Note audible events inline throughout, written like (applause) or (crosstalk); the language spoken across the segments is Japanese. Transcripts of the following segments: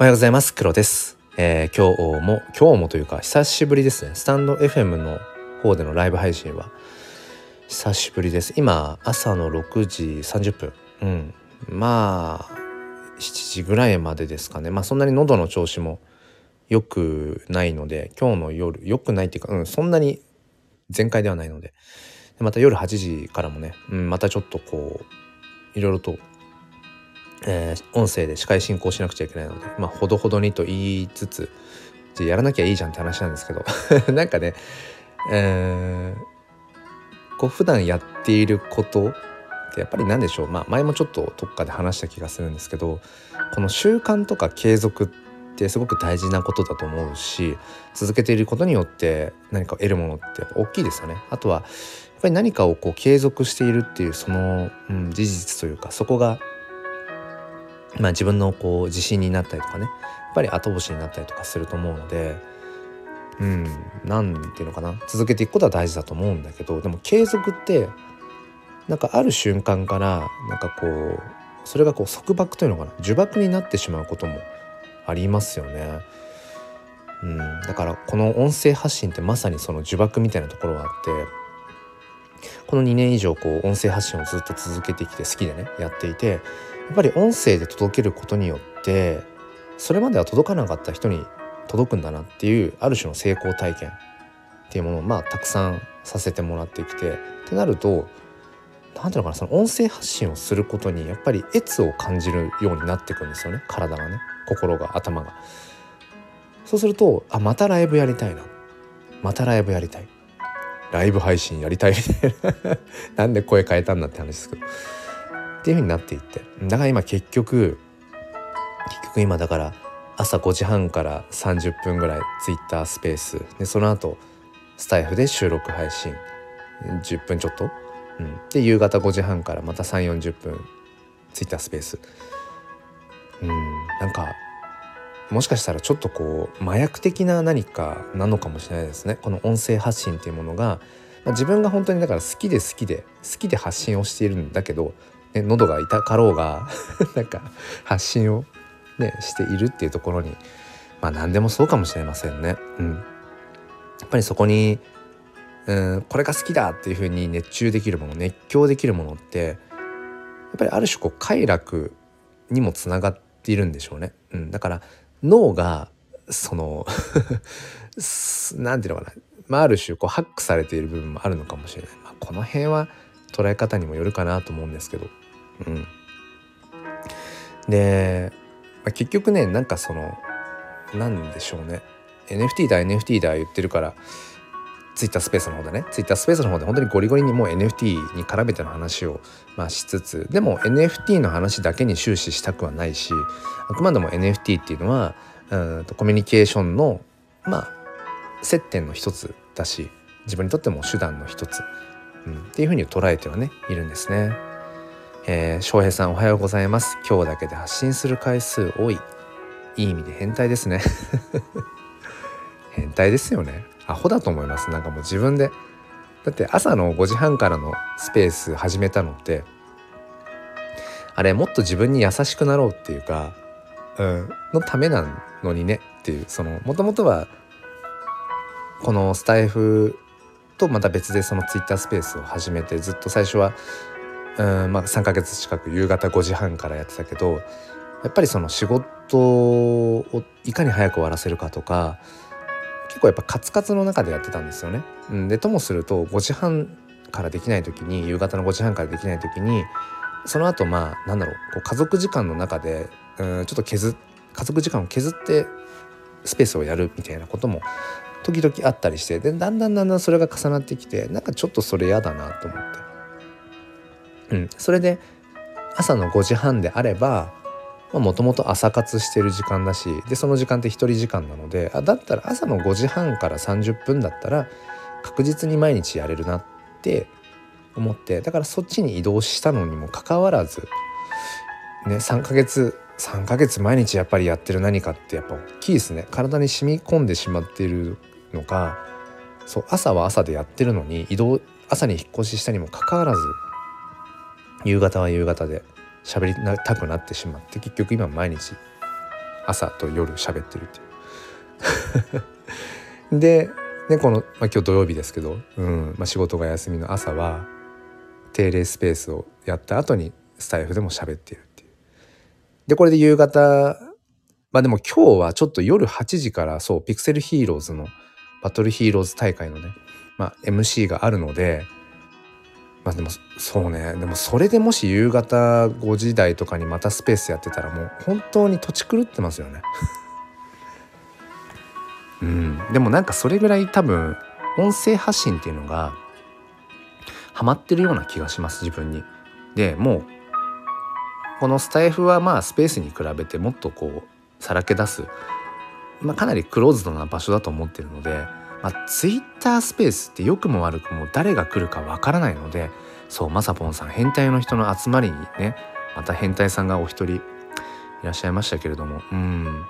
おはようございます。黒です。えー、今日も、今日もというか、久しぶりですね。スタンド FM の方でのライブ配信は、久しぶりです。今、朝の6時30分。うん。まあ、7時ぐらいまでですかね。まあ、そんなに喉の調子も良くないので、今日の夜、良くないっていうか、うん、そんなに全開ではないので、また夜8時からもね、うん、またちょっとこう、いろいろとえー、音声で司会進行しなくちゃいけないのでまあほどほどにと言いつつじゃやらなきゃいいじゃんって話なんですけど (laughs) なんかね、えー、こう普段やっていることってやっぱり何でしょうまあ前もちょっとどっかで話した気がするんですけどこの習慣とか継続ってすごく大事なことだと思うし続けていることによって何かを得るものって大きいですよね。あとはやっぱり何かをこう継続しているっていうその、うん、事実というかそこがまあ、自分のこう自信になったりとかねやっぱり後押しになったりとかすると思うのでうん何ていうのかな続けていくことは大事だと思うんだけどでも継続ってなんかある瞬間からなんかこうそれがこう束縛というのかな呪縛になってしまうこともありますよね。うん、だからこの音声発信ってまさにその呪縛みたいなところがあってこの2年以上こう音声発信をずっと続けてきて好きでねやっていてやっぱり音声で届けることによってそれまでは届かなかった人に届くんだなっていうある種の成功体験っていうものをまあたくさんさせてもらってきてってなると何ていうのかなその音声発信をすることにやっぱり悦を感じるようになっていくんですよね体がね心が頭が。そうするとあまたライブやりたいなまたライブやりたいライブ配信やりたい。みたいななんで声変えたんだって話ですけど。っていう風になっていって。だから今結局結局今だから朝5時半から30分ぐらいツイッタースペース。でその後スタイフで収録配信。10分ちょっと、うん、で夕方5時半からまた3 4 0分ツイッタースペース。うん。なんかもしかしたらちょっとこう麻薬的な何かなのかもしれないですねこの音声発信っていうものが、まあ、自分が本当にだから好きで好きで好きで発信をしているんだけど、ね、喉が痛かろうが (laughs) なんか発信を、ね、しているっていうところにまあ何でもそうかもしれませんね。うん、やっぱりそこにうんこれが好きだっていうふうに熱中できるもの熱狂できるものってやっぱりある種こう快楽にもつながっているんでしょうね。うん、だから脳がその (laughs) 何て言うのかな、まあ、ある種こうハックされている部分もあるのかもしれない、まあ、この辺は捉え方にもよるかなと思うんですけど。うん。で、まあ、結局ねなんかその何でしょうね。NFT だ NFT だ言ってるからツイッタースペースの方でねツイッタースペースの方で本当にゴリゴリにもう NFT に絡めての話を、まあ、しつつでも NFT の話だけに終始したくはないしあくまでも NFT っていうのはうんとコミュニケーションのまあ接点の一つだし自分にとっても手段の一つ、うん、っていうふうに捉えてはねいるんですね。えー、翔平さんおはようございます。今日だけで発信する回数多い。いい意味で変態ですね。(laughs) 変態ですよね。アホだと思います。なんかもう自分で。だって朝の5時半からのスペース始めたのってあれもっと自分に優しくなろうっていうか、うん、のためなのにねっていう。そのもともとはこのスタイフとまた別でそのツイッタースペースを始めてずっと最初はうんまあ3ヶ月近く夕方5時半からやってたけどやっぱりその仕事をいかに早く終わらせるかとか結構やっぱカツカツの中でやってたんですよね。うん、でともすると5時半からできない時に夕方の5時半からできない時にその後まあなんだろうこう家族時間の中でうんちょっと削家族時間を削ってスペースをやるみたいなことも時々あったりしてでだんだんだんだんそれが重なってきてなんかちょっとそれ嫌だなと思って、うん、それで朝の5時半であればもともと朝活してる時間だしでその時間って1人時間なのであだったら朝の5時半から30分だったら確実に毎日やれるなって思ってだからそっちに移動したのにもかかわらずね3ヶ月3ヶ月毎日やっぱりやってる何かってやっぱ大きいですね。体に染み込んでしまっているのかそう朝は朝でやってるのに移動朝に引っ越ししたにもかかわらず夕方は夕方で喋りたくなってしまって結局今毎日朝と夜喋ってるっていう (laughs) ででこの、まあ、今日土曜日ですけど、うんまあ、仕事が休みの朝は定例スペースをやった後にスタイフでも喋っているっていう。でこれで夕方まあでも今日はちょっと夜8時からそうピクセルヒーローズのバトルヒーローズ大会のね、まあ、MC があるのでまあでもそうね。でもそれでもし夕方5時台とかにまたスペースやってたらもう本当に土地狂ってますよね。(laughs) うん。でもなんかそれぐらい多分音声発信っていうのがハマってるような気がします自分に。でもうこのスタイフはまあスペースに比べてもっとこうさらけ出す、まあ、かなりクローズドな場所だと思ってるのでまあ、ツイッタースペースって良くも悪くも誰が来るかわからないのでそうまさぽんさん変態の人の集まりにねまた変態さんがお一人いらっしゃいましたけれどもうん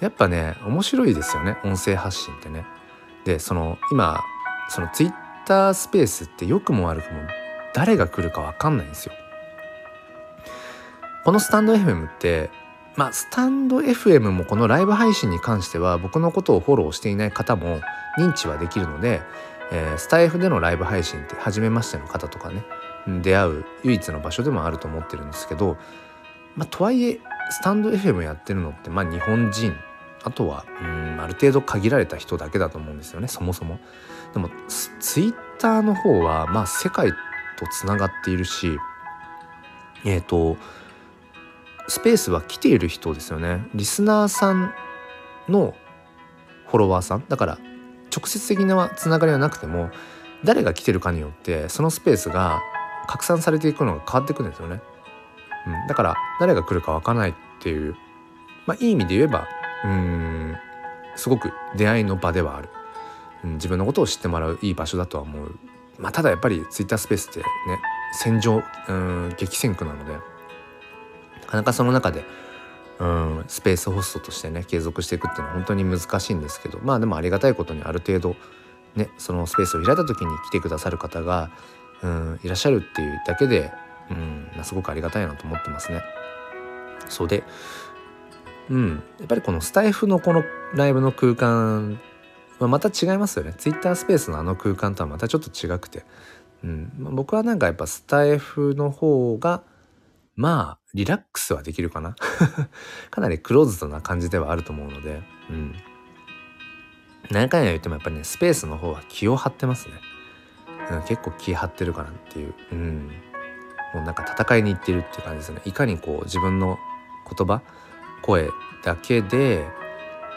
やっぱね面白いですよね音声発信ってね。でその今そのツイッタースペースって良くも悪くも誰が来るかわかんないんですよ。このスタンド FM ってまあスタンド FM もこのライブ配信に関しては僕のことをフォローしていない方も認知はできるので、えー、スタイフでのライブ配信って初めましての方とかね出会う唯一の場所でもあると思ってるんですけど、まあ、とはいえスタンド FM やってるのってまあ日本人あとはうんある程度限られた人だけだと思うんですよねそもそも。でもツイッターの方はまあ世界とつながっているしえっ、ー、とスペースは来ている人ですよね。リスナーさんのフォロワーさん。だから直接的なつながりはなくても誰が来てるかによってそのスペースが拡散されていくのが変わってくるんですよね。うん、だから誰が来るか分からないっていう、まあ、いい意味で言えばうんすごく出会いの場ではある、うん、自分のことを知ってもらういい場所だとは思う、まあ、ただやっぱりツイッタースペースってね戦場うん激戦区なのでかなかその中でうんスペースホストとしてね継続していくっていうのは本当に難しいんですけどまあでもありがたいことにある程度ねそのスペースを開いた時に来てくださる方がうんいらっしゃるっていうだけでうんすごくありがたいなと思ってますね。そうでうんやっぱりこのスタイフのこのライブの空間はまた違いますよね。ツイッタースペースのあの空間とはまたちょっと違くて、うん、僕はなんかやっぱスタイフの方がまあリラックスはできるかな？(laughs) かなりクローズドな感じではあると思うので、うん。何回も言ってもやっぱりね、スペースの方は気を張ってますね。うん、結構気張ってるかなっていう。うん。もうなんか戦いに行ってるっていう感じですね。いかにこう自分の言葉、声だけで、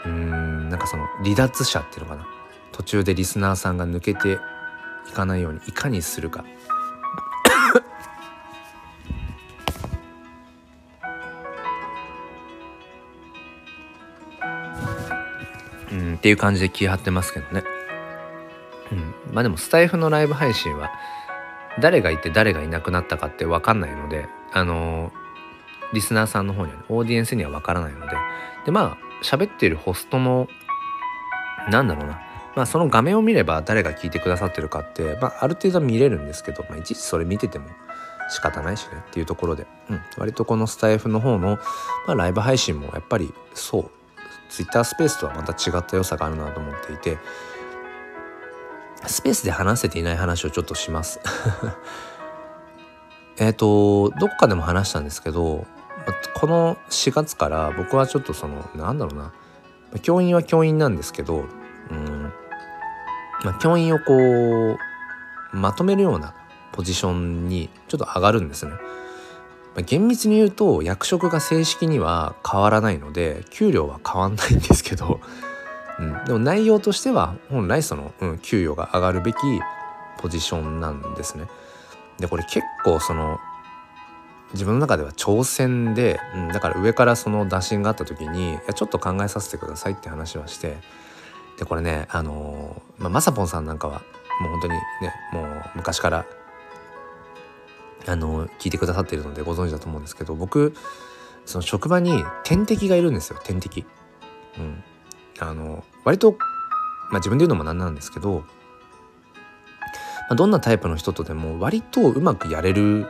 うん、なんかその離脱者っていうのかな。途中でリスナーさんが抜けていかないようにいかにするかっていう感じで気張ってますけどね。うん。まあでもスタイフのライブ配信は誰がいて誰がいなくなったかって分かんないので、あのー、リスナーさんの方には、ね、オーディエンスには分からないので、で、まあ喋ってるホストの、なんだろうな、まあその画面を見れば誰が聞いてくださってるかって、まあある程度見れるんですけど、まあいちいちそれ見てても仕方ないしねっていうところで、うん、割とこのスタイフの方の、まあ、ライブ配信もやっぱりそうツイッタースペースとはまた違った良さがあるなと思っていてスペースで話せていない話をちょっとします (laughs) えっとどこかでも話したんですけどこの4月から僕はちょっとそのなんだろうな教員は教員なんですけどうん、まあ、教員をこうまとめるようなポジションにちょっと上がるんですね。まあ、厳密に言うと役職が正式には変わらないので給料は変わんないんですけど、うん、でも内容としては本来その、うん、給与が上がるべきポジションなんですね。でこれ結構その自分の中では挑戦で、うん、だから上からその打診があった時にいやちょっと考えさせてくださいって話はしてでこれねあのー、ま、まさぽんさんなんかはもう本当にねもう昔からあの聞いてくださっているのでご存知だと思うんですけど僕その職場に天敵がいるんですよ天敵。うん、あの割と、まあ、自分で言うのもなんなんですけど、まあ、どんなタイプの人とでも割とうまくやれる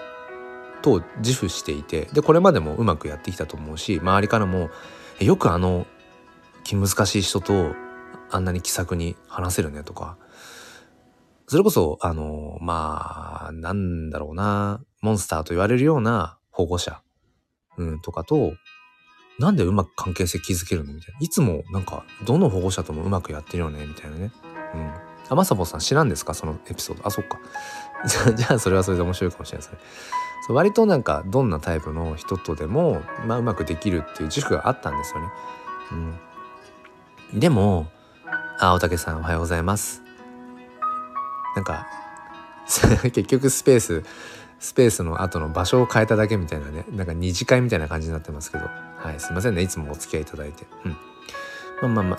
と自負していてでこれまでもうまくやってきたと思うし周りからもよくあの気難しい人とあんなに気さくに話せるねとかそれこそあのまあなんだろうなモンスターと言われるような保護者、うん、とかとなんでうまく関係性築けるのみたいな。いつもなんか、どの保護者ともうまくやってるよねみたいなね。うん。あ、まさぼさん知らんですか？そのエピソード。あ、そっか。(laughs) じゃあ、それはそれで面白いかもしれないですね。そう割となんか、どんなタイプの人とでも、まあ、うまくできるっていう自負があったんですよね。うん。でも、あ、大竹さんおはようございます。なんか、(laughs) 結局スペース、スペースの後の場所を変えただけみたいなね、なんか二次会みたいな感じになってますけど、はい、すいませんね、いつもお付き合いいただいて。うん。まあまあまあ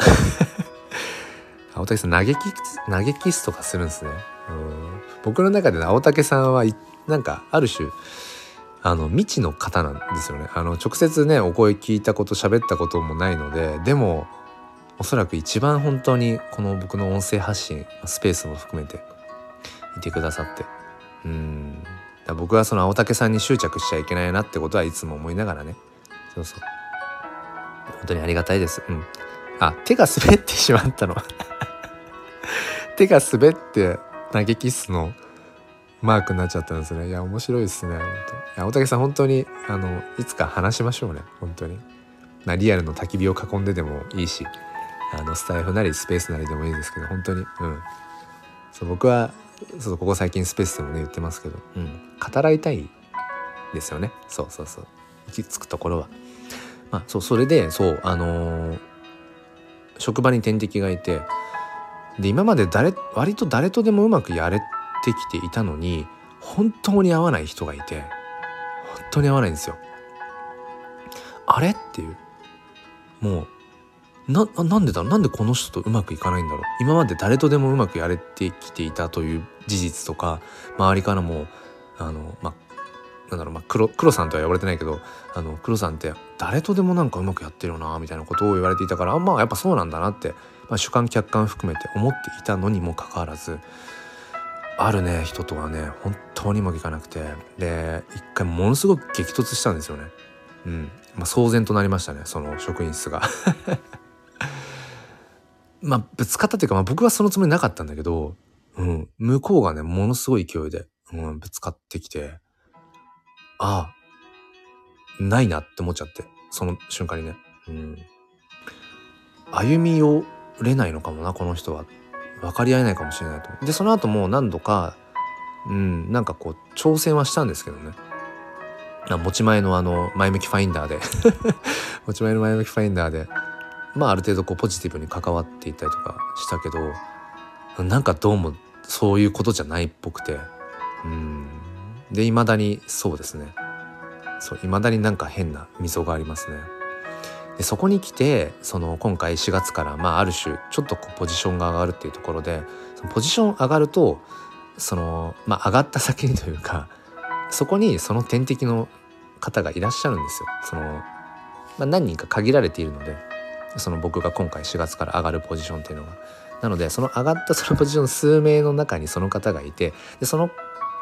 (laughs) 青竹さん、投げキス、投げキスとかするんですね。うん。僕の中で青竹さんは、なんか、ある種、あの、未知の方なんですよね。あの、直接ね、お声聞いたこと、喋ったこともないので、でも、おそらく一番本当にこの僕の音声発信スペースも含めていてくださって。うん。だ僕はその青竹さんに執着しちゃいけないなってことはいつも思いながらね。そうそう。本当にありがたいです。うん。あ手が滑ってしまったの。(laughs) 手が滑って投げキッスのマークになっちゃったんですね。いや面白いですね。本当青竹さん本当にあのいつか話しましょうね。本当に。なリアルの焚き火を囲んででもいいしあのスタイフなりスペースなりでもいいですけど本当に。うん。そう僕はそうここ最近スペースでもね言ってますけど、うん、語らいたいですよね。そうそうそう。行き着くところは。まあそうそれでそうあのー、職場に天敵がいて。で今まで誰割と誰とでもうまくやれてきていたのに本当に合わない人がいて。本当に合わないんですよ。あれ？っていう。もうな、なんでだなんでこの人とうまくいかないんだろう？今まで誰とでもうまくやれてきていたという事実とか周りからもあのまあなんだろう？まあ黒黒さんとは呼ばれてないけどあの黒さんって誰とでもなんかうまくやってるよなみたいなことを言われていたからあまあやっぱそうなんだなって、まあ、主観客観含めて思っていたのにもかかわらずあるね人とはね本当にうまくいかなくて。で一回ものすごく激突したんですよね。うん。まあ、騒然となりましたねその職員室が。まあ、ぶつかったというか、まあ、僕はそのつもりなかったんだけど、うん、向こうがね、ものすごい勢いで、うん、ぶつかってきて、ああ、ないなって思っちゃって、その瞬間にね。うん。歩み寄れないのかもな、この人は。分かり合えないかもしれないと。で、その後も何度か、うん、なんかこう、挑戦はしたんですけどね。持ち前のあの、前向きファインダーで (laughs) 持ち前の前向きファインダーで、まあある程度こうポジティブに関わっていたりとかしたけどなんかどうもそういうことじゃないっぽくてうんでいまだにそうですねそういまだになんか変な溝がありますね。でそこに来てその今回4月からまあある種ちょっとこうポジションが上がるっていうところでそのポジション上がるとそのまあ上がった先にというかそこにその天敵の方がいらっしゃるんですよ。そのまあ、何人か限られているのでその僕が今回4月から上がるポジションっていうのが。なのでその上がったそのポジション数名の中にその方がいてでその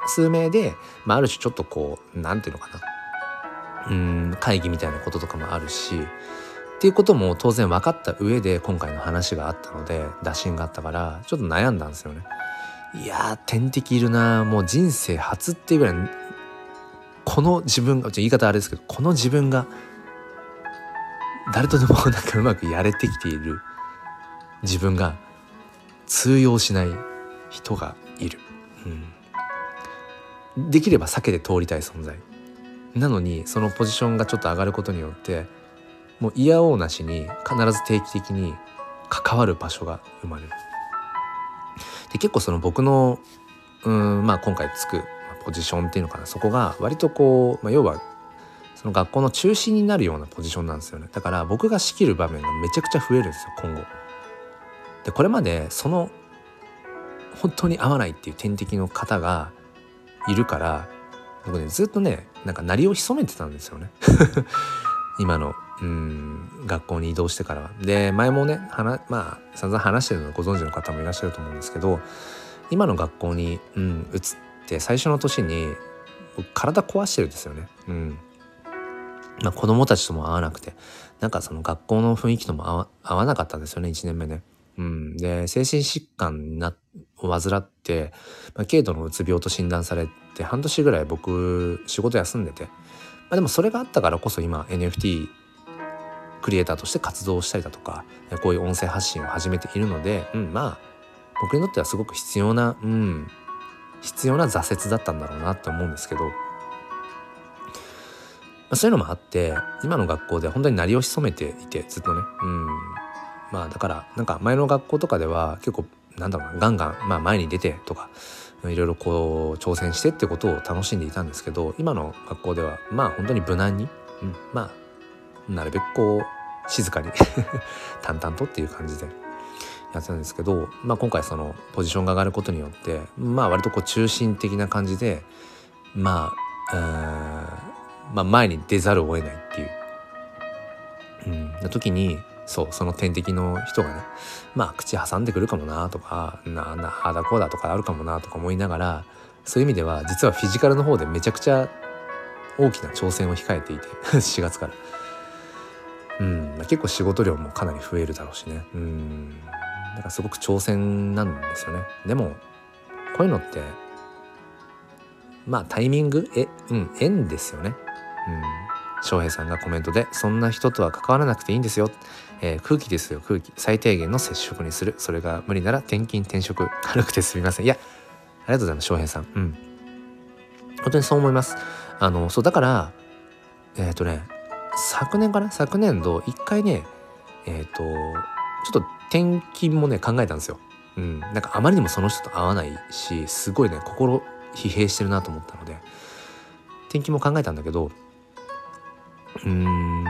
数名で、まあ、ある種ちょっとこう何て言うのかなうん会議みたいなこととかもあるしっていうことも当然分かった上で今回の話があったので打診があったからちょっと悩んだんですよね。いやー天敵いるなもう人生初っていうぐらいこの自分が言い方あれですけどこの自分が誰とでもなんかうまくやれてきている。自分が通用しない人がいる、うん、できれば避けて通りたい存在。なのにそのポジションがちょっと上がることによってもう嫌おうなしに必ず定期的に関わる場所が生まれる。で結構その僕のうんまあ今回つくポジションっていうのかな。そこが割とこう、まあ、要はその学校の中心になるようなポジションなんですよね。だから僕が仕切る場面がめちゃくちゃ増えるんですよ今後。でこれまでその本当に合わないっていう天敵の方がいるから僕ねずっとねなんか鳴りを潜めてたんですよね。(laughs) 今のうん学校に移動してからは。で前もねはまあ散々話してるのご存知の方もいらっしゃると思うんですけど今の学校に、うん、移って最初の年に体壊してるんですよね。うん。まあ、子供たちとも会わなくてなんかその学校の雰囲気とも合わ合わなかったんですよね1年目ね。うん、で精神疾患なを患って、まあ、軽度のうつ病と診断されて半年ぐらい僕仕事休んでて、まあ、でもそれがあったからこそ今 NFT クリエイターとして活動したりだとかこういう音声発信を始めているので、うん、まあ僕にとってはすごく必要な、うん、必要な挫折だったんだろうなって思うんですけど、あ、そういうのもあって今の学校で本当に鳴りを潜めていてずっとね、うん、まあだからなんか前の学校とかでは結構なんだろうなガンガン、まあ、前に出てとかいろいろこう挑戦してってことを楽しんでいたんですけど今の学校ではまあ本当に無難に、うん、まあなるべくこう静かに (laughs) 淡々とっていう感じでやってたんですけど、まあ、今回そのポジションが上がることによってまあ割とこう中心的な感じでまあまあ前に出ざるを得ないっていう、うん、な時にそうその天敵の人がねまあ口挟んでくるかもなとかななあだこうだとかあるかもなとか思いながらそういう意味では実はフィジカルの方でめちゃくちゃ大きな挑戦を控えていて (laughs) 4月から。うん、まあ、結構仕事量もかなり増えるだろうしね。うん。だからすごく挑戦なんですよね。でもこういうのってまあタイミングえうん縁ですよね。うん。翔平さんがコメントで「そんな人とは関わらなくていいんですよ」えー、空気ですよ空気。最低限の接触にする。それが無理なら転勤転職軽くてすみません。いやありがとうございます翔平さん。うん。本当にそう思います。あのそうだからえっ、ー、とね昨年かな？昨年度一回ねえっ、ー、とちょっと転勤もね考えたんですよ。うん。なんかあまりにもその人と会わないしすごいね心疲弊してるなと思ったので転勤も考えたんだけどうーん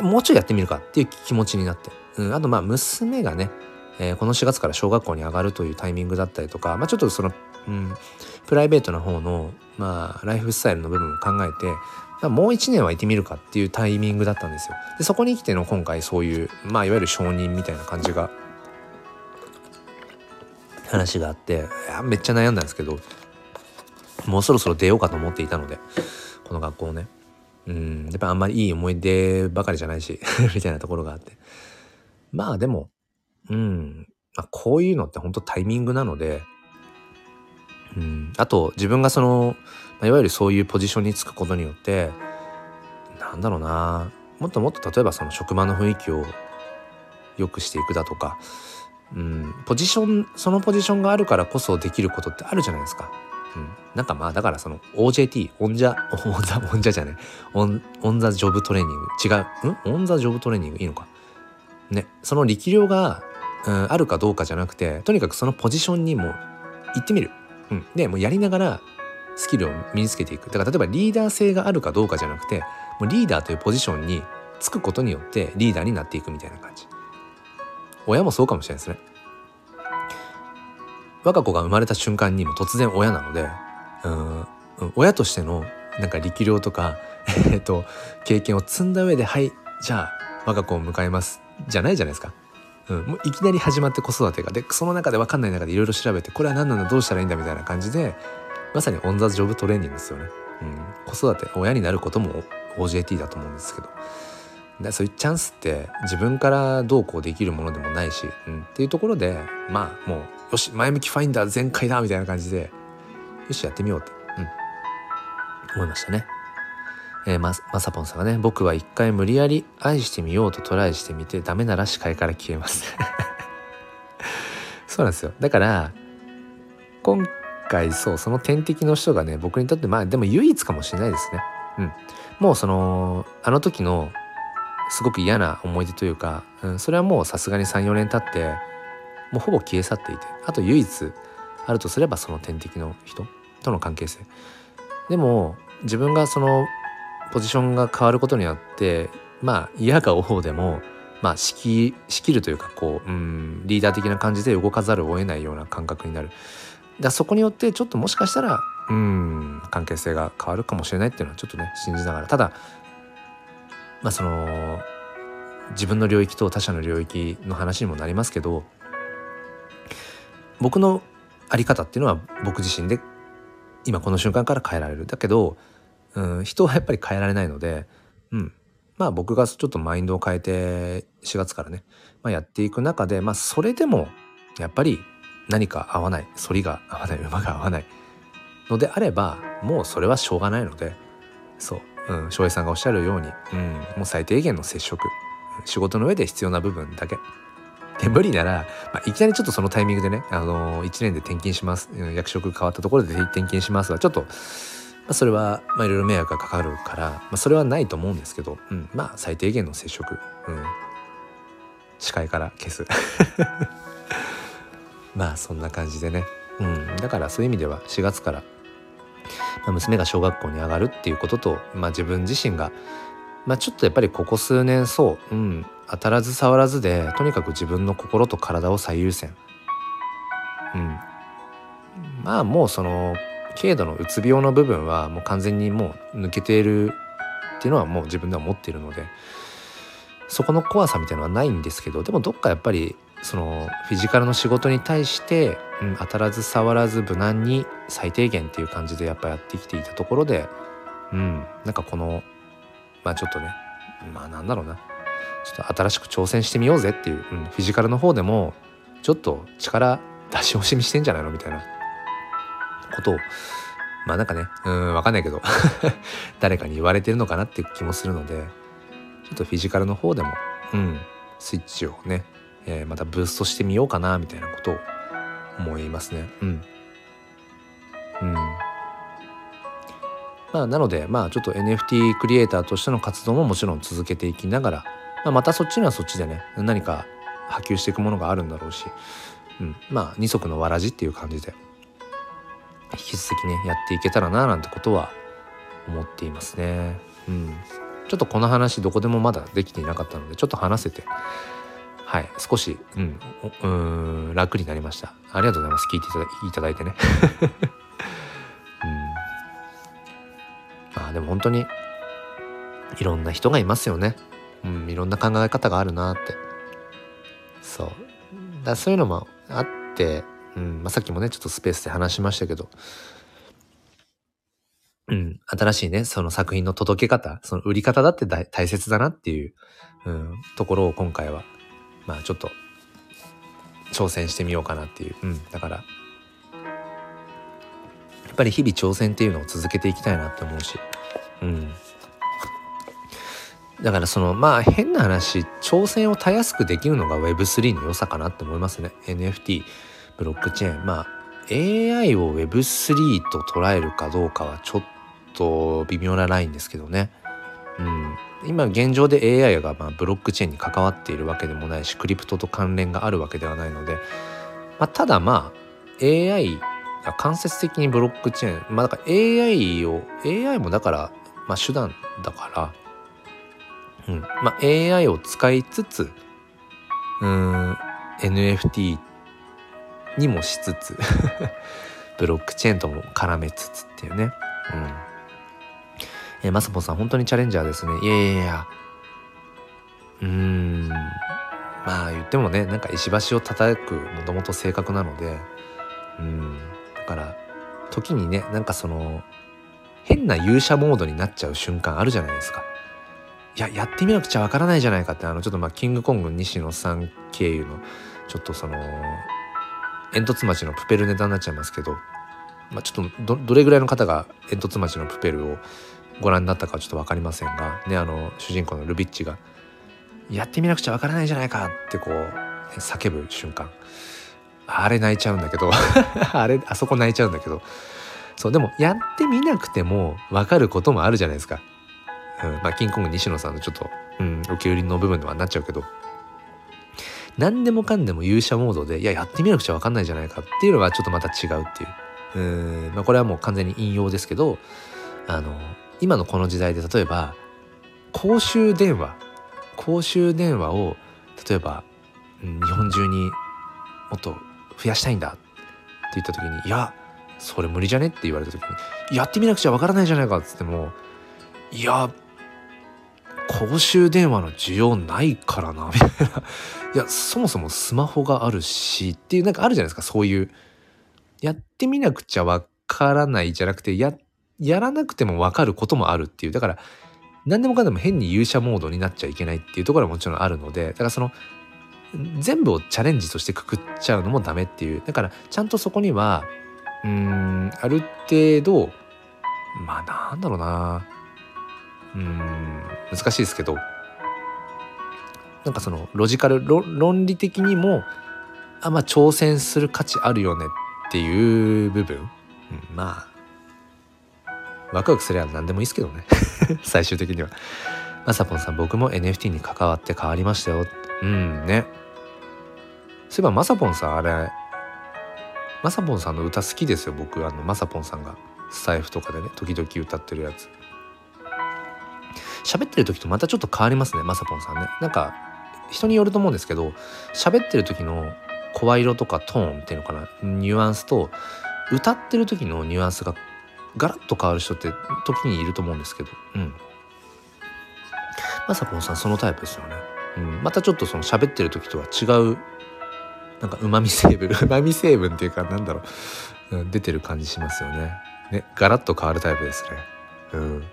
もうちょいやってみるかっていう気持ちになって、うん、あとまあ娘がね、えー、この4月から小学校に上がるというタイミングだったりとか、まあ、ちょっとその、うん、プライベートな方の、まあ、ライフスタイルの部分を考えて、まあ、もう1年はいてみるかっていうタイミングだったんですよ。でそこに来ての今回そういう、まあ、いわゆる承認みたいな感じが話があっていやめっちゃ悩んだんですけどもうそろそろ出ようかと思っていたのでこの学校をね。うん。やっぱあんまりいい思い出ばかりじゃないし (laughs) みたいなところがあって。まあでもうん。まあ、こういうのって本当タイミングなのでうん。あと自分がその、まあ、いわゆるそういうポジションにつくことによってなんだろうな。もっともっと例えばその職場の雰囲気を良くしていくだとかうん。ポジションそのポジションがあるからこそできることってあるじゃないですか。うん、なんかまあだからその OJT オンジャオンザオンジャじゃねオンオンザジョブトレーニング。違う。ん？オンザジョブトレーニングいいのか。ね。その力量が、うん、あるかどうかじゃなくてとにかくそのポジションにも行ってみる、うん、でもうやりながらスキルを身につけていく。だから例えばリーダー性があるかどうかじゃなくてもうリーダーというポジションにつくことによってリーダーになっていくみたいな感じ。親もそうかもしれないですね。我が子が生まれた瞬間にも突然親なのでうん親としてのなんか力量とか、(laughs) えっと、経験を積んだ上ではいじゃあ我が子を迎えますじゃないじゃないですか。うん、もういきなり始まって子育てがでその中で分かんない中でいろいろ調べてこれは何なんだどうしたらいいんだみたいな感じでまさにオン・ザ・ジョブトレーニングですよね。うん、子育て親になることも OJT だと思うんですけどそういうチャンスって自分からどうこうできるものでもないし、うん、っていうところでまあもうよし前向きファインダー全開だみたいな感じでよしやってみようって、うん、思いましたね。えー、まさぽんさんがね僕は一回無理やり愛してみようとトライしてみてダメなら視界から消えます。(laughs) そうなんですよ。だから今回そうその天敵の人がね僕にとってまあでも唯一かもしれないですね。うん。もうそのあの時のすごく嫌な思い出というか、うん、それはもうさすがに34年経ってもうほぼ消え去っていてあと唯一あるとすればその天敵の人との関係性。でも自分がそのポジションが変わることによってまあ嫌が王でもまあ仕切仕切るというかこううんリーダー的な感じで動かざるを得ないような感覚になる。だそこによってちょっともしかしたらうん関係性が変わるかもしれないっていうのはちょっとね信じながら。ただまあその自分の領域と他者の領域の話にもなりますけど僕のあり方っていうのは僕自身で今この瞬間から変えられる。だけど、うん、人はやっぱり変えられないので、うん、まあ僕がちょっとマインドを変えて4月からね、まあ、やっていく中でまあそれでもやっぱり何か合わない反りが合わない馬が合わないのであればもうそれはしょうがないのでそう、うん、翔平さんがおっしゃるように、うん、もう最低限の接触仕事の上で必要な部分だけで無理なら、まあ、いきなりちょっとそのタイミングでね、あのー、1年で転勤します役職変わったところで転勤しますはちょっと、まあ、それは、まあ、いろいろ迷惑がかかるから、まあ、それはないと思うんですけど、うん、まあ最低限の接触、うん、視界から消す。(laughs) まあそんな感じでね、うん、だからそういう意味では4月から、ま、娘が小学校に上がるっていうことと、まあ、自分自身が、まあ、ちょっとやっぱりここ数年そう、うん、当たらず触らずでとにかく自分の心と体を最優先。うん、まあもうその軽度のうつ病の部分はもう完全にもう抜けているっていうのはもう自分では思っているのでそこの怖さみたいのはないんですけどでもどっかやっぱりそのフィジカルの仕事に対して、うん、当たらず触らず無難に最低限っていう感じでやっぱやってきていたところでうんなんかこのまあちょっとねまあなんだろうなちょっと新しく挑戦してみようぜっていう、うん、フィジカルの方でもちょっと力出し惜しみしてんじゃないのみたいなことをまあなんかねうん分かんないけど (laughs) 誰かに言われてるのかなっていう気もするのでちょっとフィジカルの方でもうんスイッチをねえー、またブーストしてみようかなみたいなことを思いますね。うん。うん。まあ、なので、まあ、ちょっと NFT クリエイターとしての活動ももちろん続けていきながら、まあ、またそっちにはそっちでね、何か波及していくものがあるんだろうし、うん、まあ、二足のわらじっていう感じで、引き続きね、やっていけたらな、なんてことは思っていますね。うん。ちょっとこの話どこでもまだできていなかったので、ちょっと話せてはい、少し、うん、うん楽になりました。ありがとうございます。聞いていただいてね。うん、まあでも本当にいろんな人がいますよね。うん、いろんな考え方があるなって。そう。だそういうのもあって、うんまあ、さっきもねちょっとスペースで話しましたけど、うん、新しいねその作品の届け方その売り方だって大切だなっていう、うん、ところを今回はまあちょっと挑戦してみようかなっていう、うん、だからやっぱり日々挑戦っていうのを続けていきたいなって思うし、うん、だからそのまあ変な話挑戦をたやすくできるのが Web3 の良さかなって思いますね。NFT ブロックチェーン。まあ AI を Web3 と捉えるかどうかはちょっと微妙なラインですけどね。うん。今現状で AI がまあブロックチェーンに関わっているわけでもないしクリプトと関連があるわけではないので、まあ、ただまあ AI 間接的にブロックチェーン。まあだから AI を AI もだからまあ手段だからうんまあ AI を使いつつうん NFT にもしつつ (laughs) ブロックチェーンとも絡めつつっていうねうんえー、マサポさん、本当にチャレンジャーですね。いやいやいや。うーん。まあ言ってもね、なんか石橋を叩くもともと性格なので、うん。だから、時にね、なんかその、変な勇者モードになっちゃう瞬間あるじゃないですか。いや、やってみなくちゃわからないじゃないかって、あの、ちょっとまあ、キングコング西野さん経由の、ちょっとその、煙突町のプペルネタになっちゃいますけど、まあ、ちょっとど、れぐらいの方が煙突町のプペルをご覧になったかはちょっと分かりませんがねあの主人公のルビッチが「やってみなくちゃ分からないじゃないか」ってこう、叫ぶ瞬間あれ泣いちゃうんだけど (laughs) あれあそこ泣いちゃうんだけどそうでもやってみなくても分かることもあるじゃないですか。うん、まあキングコング西野さんのちょっと、うん、受け売りの部分ではなっちゃうけど何でもかんでも勇者モードでいややってみなくちゃ分かんないじゃないかっていうのはちょっとまた違うっていううん、まあ、これはもう完全に引用ですけどあの今のこの時代で例えば公衆電話公衆電話を例えば、うん、日本中にもっと増やしたいんだって言った時に「いやそれ無理じゃね?」って言われた時に「やってみなくちゃわからないじゃないか」っつっても「いや公衆電話の需要ないからな」みたいな「いやそもそもスマホがあるし」っていうなんかあるじゃないですかそういう。やってみなくちゃわからないじゃなくてややらなくても分かることもあるっていう。だから何でもかんでも変に勇者モードになっちゃいけないっていうところはもちろんあるのでだからその全部をチャレンジとしてくくっちゃうのもダメっていう。だからちゃんとそこにはうーんある程度まあなんだろうなうーん難しいですけどなんかそのロジカル論理的にもあまあ挑戦する価値あるよねっていう部分、うん、まあワクワクすれば何でもいいですけどね (laughs) 最終的には。まさぽんさん僕も NFT に関わって変わりましたよ。うんね。そういえばまさぽんさんあれまさぽんさんの歌好きですよ。僕あのまさぽんさんが。スタイフとかでね時々歌ってるやつ。喋ってる時とまたちょっと変わりますねまさぽんさんね。なんか人によると思うんですけど喋ってる時の声色とかトーンっていうのかなニュアンスと歌ってる時のニュアンスがガラッと変わる人って時にいると思うんですけど。うん。まさぽんさんそのタイプですよね、うん、またちょっとその喋ってる時とは違うなんか旨味成分 (laughs) 旨味成分っていうかなんだろう、うん、出てる感じしますよね。ねガラッと変わるタイプですね。うん。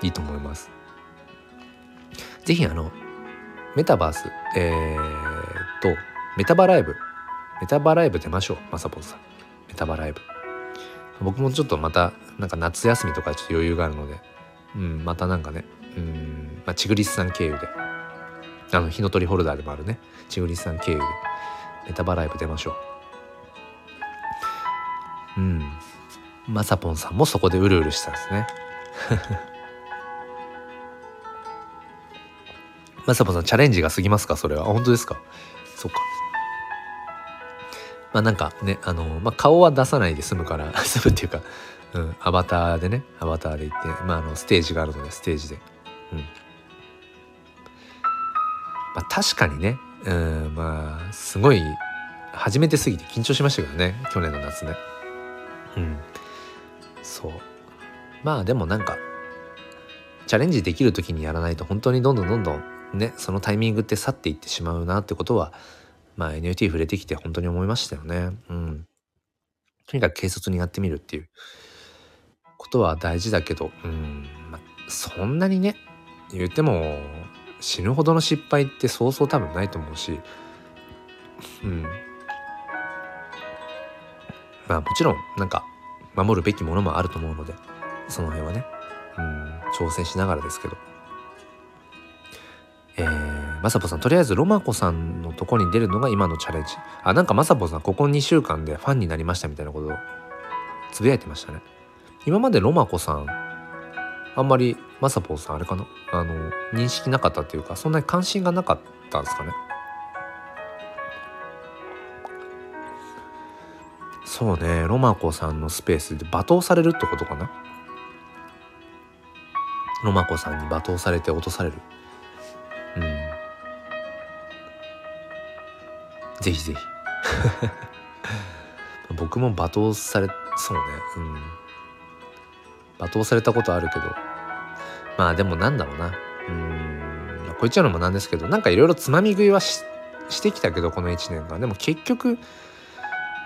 いいと思います。是非あのメタバースえー、っとメタバライブ。メタバライブ出ましょうまさぽんさん。メタバライブ。僕もちょっとまたなんか夏休みとかちょっと余裕があるので。うんまたなんかねうんまあチグリスさん経由で。あの火の鳥ホルダーでもあるね。チグリスさん経由で。メタバライブ出ましょう。うん。まさぽんさんもそこでうるうるしたんですね。まさぽんさんチャレンジが過ぎますか？それは。本当ですか？そっか。まあなんかね、あの、まあ顔は出さないで済むから、(laughs) 済むっていうか、うん、アバターでね、アバターで行って、まああの、ステージがあるので、ステージで。うん。まあ確かにね、うん、まあ、すごい、初めてすぎて緊張しましたけどね、去年の夏ね。うん。そう。まあでもなんか、チャレンジできる時にやらないと本当にどんどんどんどんねそのタイミングって去っていってしまうなってことはまあ NFT 触れてきて本当に思いましたよね。うん。とにかく軽率にやってみるっていうことは大事だけど、うん、まあ、そんなにね、言っても死ぬほどの失敗ってそうそう多分ないと思うし、うん。まあもちろんなんか守るべきものもあると思うので、その辺はね、うん、挑戦しながらですけど。えー、まさぽさんとりあえずロマコさんのとこに出るのが今のチャレンジ。あなんかまさぽさんここ2週間でファンになりましたみたいなことをつぶやいてましたね。今までロマコさんあんまりまさぽさんあれかな？あの認識なかったっていうかそんなに関心がなかったんですかね？そうねロマコさんのスペースで罵倒されるってことかな？ロマコさんに罵倒されて落とされる。うん。ぜひぜひ。(laughs) 僕も罵倒されそうねうん。罵倒されたことあるけど。まあでもなんだろうな。うん。こいつらのもなんですけどなんかいろいろつまみ食いはしてきたけどこの1年間でも結局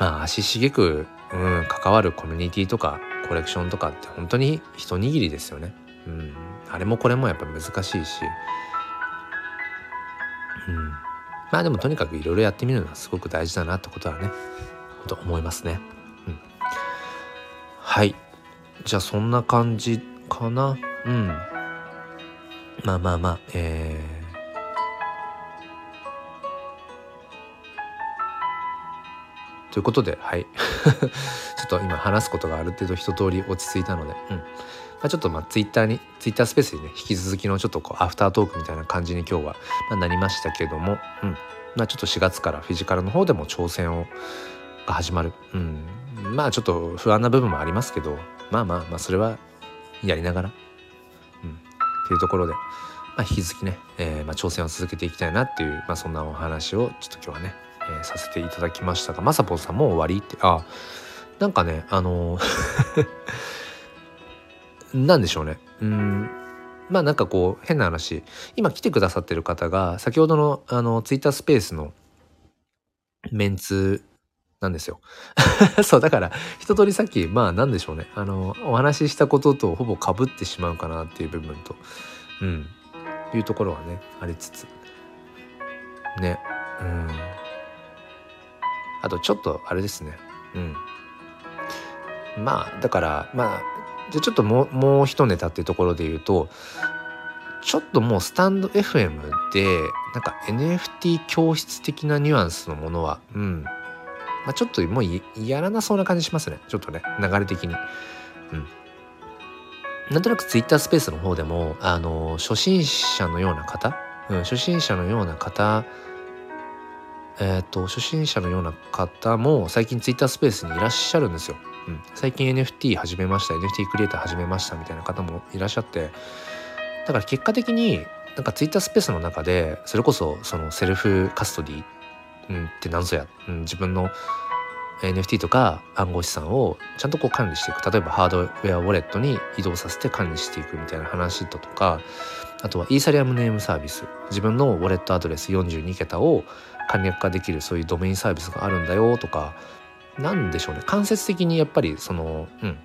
まあ足しげく、うん、関わるコミュニティとかコレクションとかって本当に一握りですよね。うん、あれもこれもやっぱ難しいし、うん、まあでもとにかくいろいろやってみるのはすごく大事だなってことはねと思いますね。うん、はい。じゃあそんな感じかな。うん。まあまあまあえー、ということではい。(laughs) ちょっと今話すことがある程度一通り落ち着いたので、うん。まあ、ちょっとまあツイッターにツイッタースペースにね引き続きのちょっとこうアフタートークみたいな感じに今日は、まあ、なりましたけども、うん。まあ、ちょっと4月からフィジカルの方でも挑戦をが始まる、うん、まあちょっと不安な部分もありますけどまあまあまあそれはやりながら、っていうところで、まあ、引き続きね、えー、まあ、挑戦を続けていきたいなっていう、まあ、そんなお話をちょっと今日はね、えー、させていただきましたがまさぽんさんも終わりってあなんかねあのー (laughs) なんでしょうね。うんまあなんかこう変な話今来てくださってる方が先ほどのあのツイッタースペースのメンツなんですよ。(laughs) そう、だから、一通りさっき、まあ、なんでしょうね。あの、お話ししたこととほぼかぶってしまうかなっていう部分と、うん、いうところはね、ありつつ。ね、うん。あと、ちょっと、あれですね。うん。まあ、だから、まあ、じゃちょっともう、もう一ネタっていうところで言うと、ちょっともうスタンド FM で、なんか NFT 教室的なニュアンスのものは、うん、まあ、ちょっともうやらなそうな感じしますね。ちょっとね流れ的に。うん。なんとなくツイッタースペースの方でもあの初心者のような方、うん、初心者のような方？えっ、ー、と初心者のような方も最近ツイッタースペースにいらっしゃるんですよ。うん、最近 NFT 始めました NFT クリエイター始めましたみたいな方もいらっしゃって。だから結果的になんかツイッタースペースの中でそれこそそのセルフカストディうん、って何ぞや、うん、自分の NFT とか暗号資産をちゃんとこう管理していく。例えばハードウェアウォレットに移動させて管理していくみたいな話だとかあとはイーサリアムネームサービス。自分のウォレットアドレス42桁を簡略化できるそういうドメインサービスがあるんだよとか何でしょうね。間接的にやっぱりそのうん。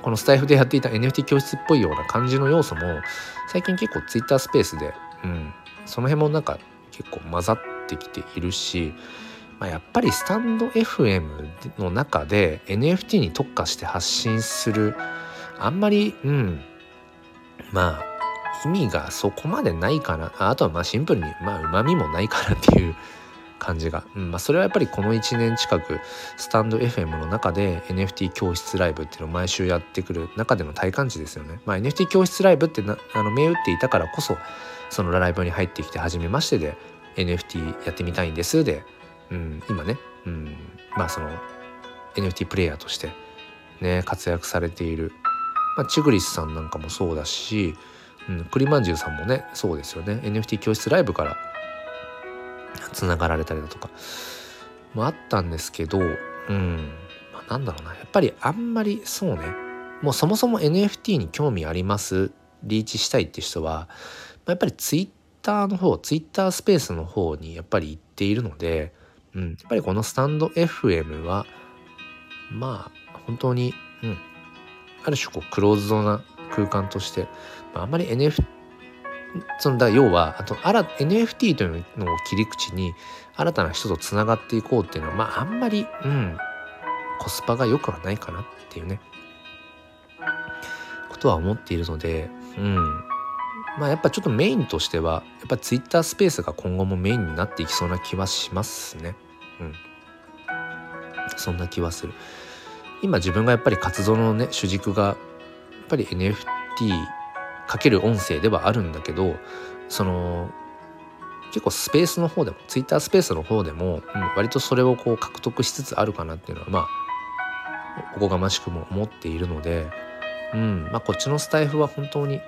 このスタイフでやっていた NFT 教室っぽいような感じの要素も最近結構 Twitter スペースで、うん、その辺もなんか結構混ざってってきているし、まあ、やっぱりスタンド FM の中で NFT に特化して発信するあんまりうんまあ意味がそこまでないかなあとはまあシンプルにまあうまみもないかなっていう感じが、うんまあ、それはやっぱりこの1年近くスタンド FM の中で NFT 教室ライブっていうのを毎週やってくる中での体感値ですよね。まあ、NFT 教室ライブってなあの銘打っていたからこそそのライブに入ってきて初めましてで NFT やってみたいんです。で、うん、今ね、うん、まあその NFT プレイヤーとしてね活躍されている、まあ、チグリスさんなんかもそうだし、うん、クリマンジュさんもねそうですよね。NFT 教室ライブからつながられたりだとかもあったんですけど、うんまあ、なんだろうな。やっぱりあんまりそうね。もうそもそも NFT に興味ありますリーチしたいって人はやっぱりツイッターの方ツイッタースペースの方にやっぱり行っているので、うん、やっぱりこのスタンド FM はまあ本当に、うん、ある種こうクローズドな空間として、まあ、あんまり NFT そのだ要はあと NFT というのを切り口に新たな人とつながっていこうっていうのはまああんまり、うん、コスパが良くはないかなっていうねことは思っているので、うん、まあやっぱちょっとメインとしてはやっぱツイッタースペースが今後もメインになっていきそうな気はしますね。うん。そんな気はする。今自分がやっぱり活動のね主軸がやっぱり NFT かける音声ではあるんだけどその結構スペースの方でもツイッタースペースの方でも、うん、割とそれをこう獲得しつつあるかなっていうのはまあおこがましくも思っているので、うんまあ、こっちのスタイフは本当に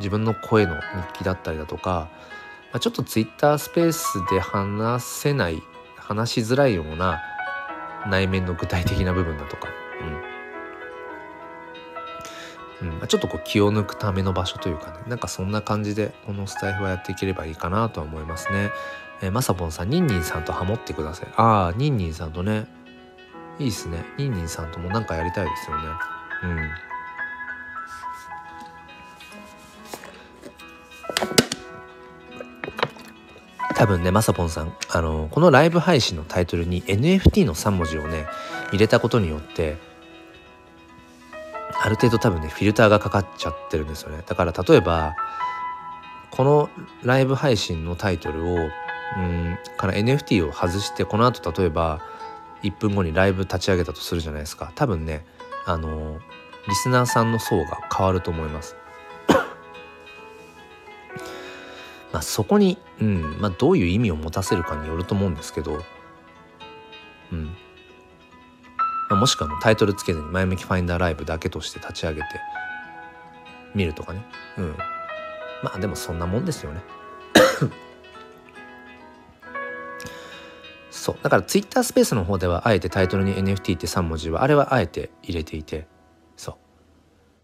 自分の声の日記だったりだとか、まあ、ちょっとツイッタースペースで話せない話しづらいような内面の具体的な部分だとか、うん。うん。ま、ちょっとこう気を抜くための場所というかね。なんかそんな感じでこのスタイフはやっていければいいかなとは思いますね。えー、まさぽんさんニンニンさんとハモってください。ああニンニンさんとね。いいっすね。ニンニンさんともなんかやりたいですよね。うん。多分ねまさぽんさんあのこのライブ配信のタイトルに NFT の3文字をね入れたことによってある程度多分ねフィルターがかかっちゃってるんですよね。だから例えばこのライブ配信のタイトルをうんから NFT を外してこの後例えば1分後にライブ立ち上げたとするじゃないですか。多分ねあのリスナーさんの層が変わると思います。まあ、そこに、うんまあ、どういう意味を持たせるかによると思うんですけど、うん。まあ、もしくはタイトルつけずに「前向きファインダーライブ」だけとして立ち上げて見るとかね、うん、まあでもそんなもんですよね。(coughs) そう。だからツイッタースペースの方ではあえてタイトルに NFT って3文字はあれはあえて入れていて。そう。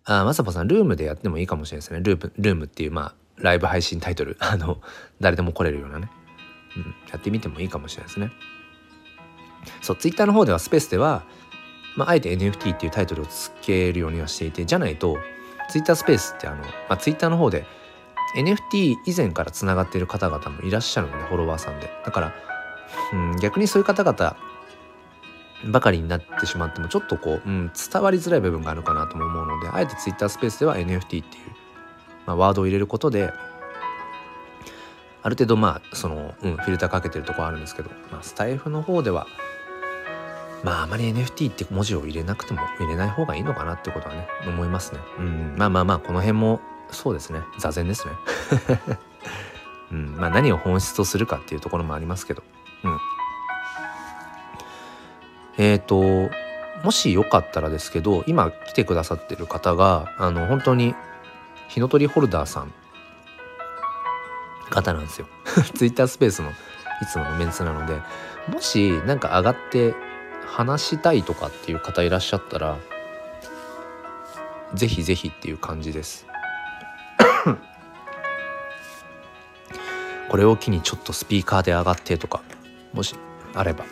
あまさぽさんルームでやってもいいかもしれないですね。ルルームっていうまあライブ配信タイトル。(laughs) あの誰でも来れるようなね、うん、やってみてもいいかもしれないですね。そう Twitter の方ではスペースでは、まあ、あえて NFT っていうタイトルをつけるようにはしていてじゃないと Twitter スペースってあの、まあ、Twitter の方で NFT 以前からつながっている方々もいらっしゃるのでフォロワーさんで。だから、うん、逆にそういう方々ばかりになってしまってもちょっとこう、うん、伝わりづらい部分があるかなとも思うのであえて Twitter スペースでは NFT っていう、まあ、ワードを入れることである程度まあその、うん、フィルターかけてるとこあるんですけど、まあ、スタイフの方ではまああまり NFT って文字を入れなくても入れない方がいいのかなってことはね思いますね。うん、まあまあまあこの辺もそうですね座禅ですね。(laughs) うん、まあ何を本質とするかっていうところもありますけど。うん、えっ、ー、ともしよかったらですけど今来てくださってる方があの本当に火の鳥ホルダーさん。方なんですよ。(laughs) ツイッタースペースのいつものメンツなのでもし何か上がって話したいとかっていう方いらっしゃったらぜひぜひっていう感じです。(coughs) これを機にちょっとスピーカーで上がってとかもしあれば。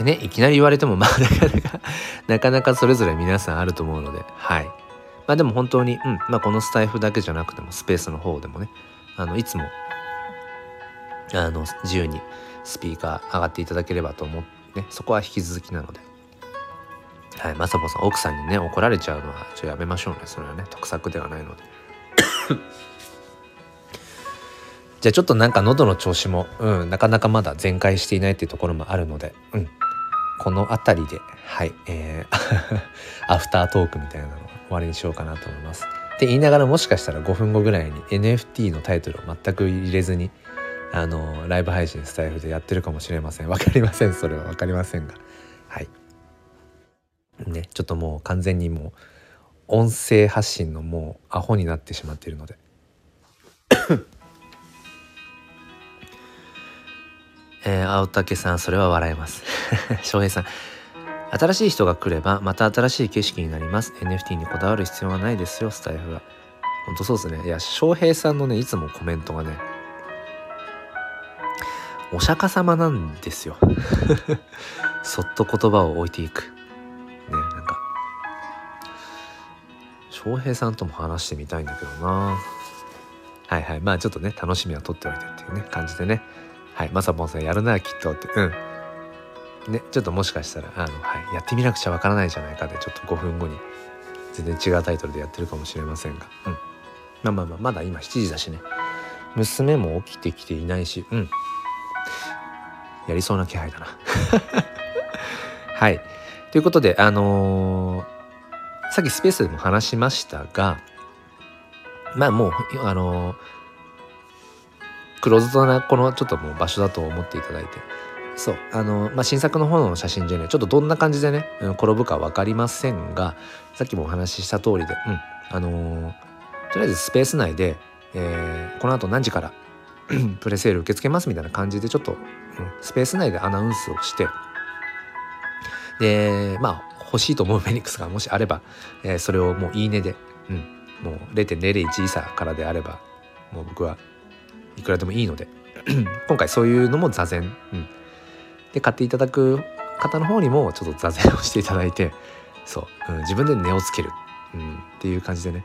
ってねいきなり言われてもまあなかなかなかなかそれぞれ皆さんあると思うのではい。まあでも本当に、うんまあ、このスタイフだけじゃなくてもスペースの方でもねあのいつもあの自由にスピーカー上がっていただければと思ってねそこは引き続きなので。はいまさぼさん奥さんにね怒られちゃうのはちょっとやめましょうねそれはね得策ではないので。じゃあちょっとなんか喉の調子も、うん、なかなかまだ全開していないっていうところもあるので、うん、この辺りではい、えー、(laughs) アフタートークみたいなのを終わりにしようかなと思います。って言いながらもしかしたら5分後ぐらいに NFT のタイトルを全く入れずにあのライブ配信スタイフでやってるかもしれません。分かりません。それは分かりませんが。はい。ねちょっともう完全にもう音声発信のもうアホになってしまっているので。えー、青竹さんそれは笑えます。(laughs) 翔平さん。新しい人が来ればまた新しい景色になります。NFT にこだわる必要はないですよスタイフは。ほんとそうですね。いや翔平さんのねいつもコメントがねお釈迦様なんですよ。(laughs) そっと言葉を置いていく。ねなんか。翔平さんとも話してみたいんだけどな。はいはい。まあちょっとね楽しみは取っておいてっていうね感じでね。はいまさぽんさんやるなきっとって。うん。ねちょっともしかしたらあの、はい、やってみなくちゃわからないじゃないかでちょっと5分後に全然違うタイトルでやってるかもしれませんが。うん。まあまあまあまだ今7時だしね。娘も起きてきていないしうん。やりそうな気配だな。(laughs) はい。ということであのー、さっきスペースでも話しましたがまあもうあのークローズドなこのちょっともう場所だと思っていただいて。そうあの、まあ、新作の方の写真じゃねちょっとどんな感じでね、転ぶか分かりませんがさっきもお話しした通りで、うんあのー、とりあえずスペース内で、えー、この後何時からプレセール受け付けますみたいな感じでちょっと、うん、スペース内でアナウンスをしてでまあ欲しいと思うフェニックスがもしあれば、えー、それをもういいねで、うん、もう0.001イーサからであればもう僕はいくらでもいいので。(clears throat) 今回そういうのも座禅、うん、で買っていただく方の方にもちょっと座禅をしていただいて。そう、うん、自分で値をつける、うん、っていう感じでね、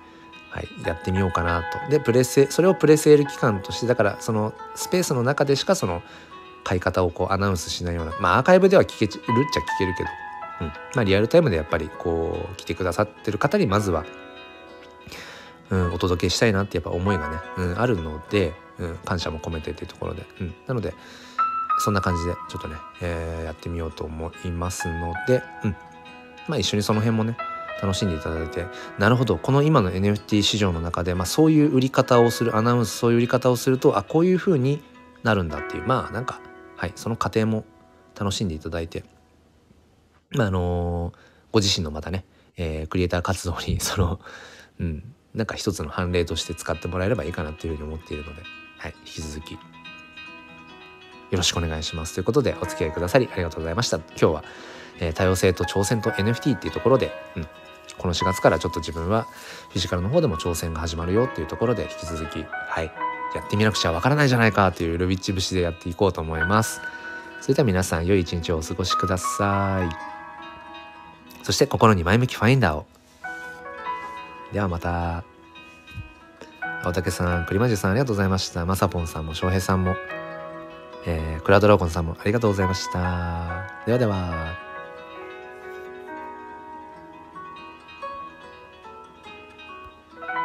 はい、やってみようかなと。でプレセそれをプレセール期間としてだからそのスペースの中でしかその買い方をこうアナウンスしないような。まあアーカイブでは聞けるっちゃ聞けるけど、うん。まあ、リアルタイムでやっぱりこう来てくださってる方にまずは、うん、お届けしたいなってやっぱ思いがね、うん、あるのでうん、感謝も込めてっていうところで、うん、なのでそんな感じでちょっとね、えー、やってみようと思いますので、うん、まあ一緒にその辺もね楽しんでいただいてなるほどこの今の NFT 市場の中で、まあ、そういう売り方をするアナウンスそういう売り方をするとあこういう風になるんだっていうまあなんかはいその過程も楽しんでいただいてまああのー、ご自身のまたね、えー、クリエイター活動にそのうんなんか一つの判例として使ってもらえればいいかなというふうに思っているのではい、引き続き。よろしくお願いします。ということでお付き合いくださりありがとうございました。今日は、えー、多様性と挑戦と NFT っていうところで、うん、この4月からちょっと自分はフィジカルの方でも挑戦が始まるよっていうところで引き続きはいやってみなくちゃわからないじゃないかというルビッチ節でやっていこうと思います。それでは皆さん良い一日をお過ごしください。そして心に前向きファインダーをではまた青竹さん栗まじさんありがとうございましたまさぽんさんも翔平さんもえー、クラウドラゴンさんもありがとうございました。ではでは。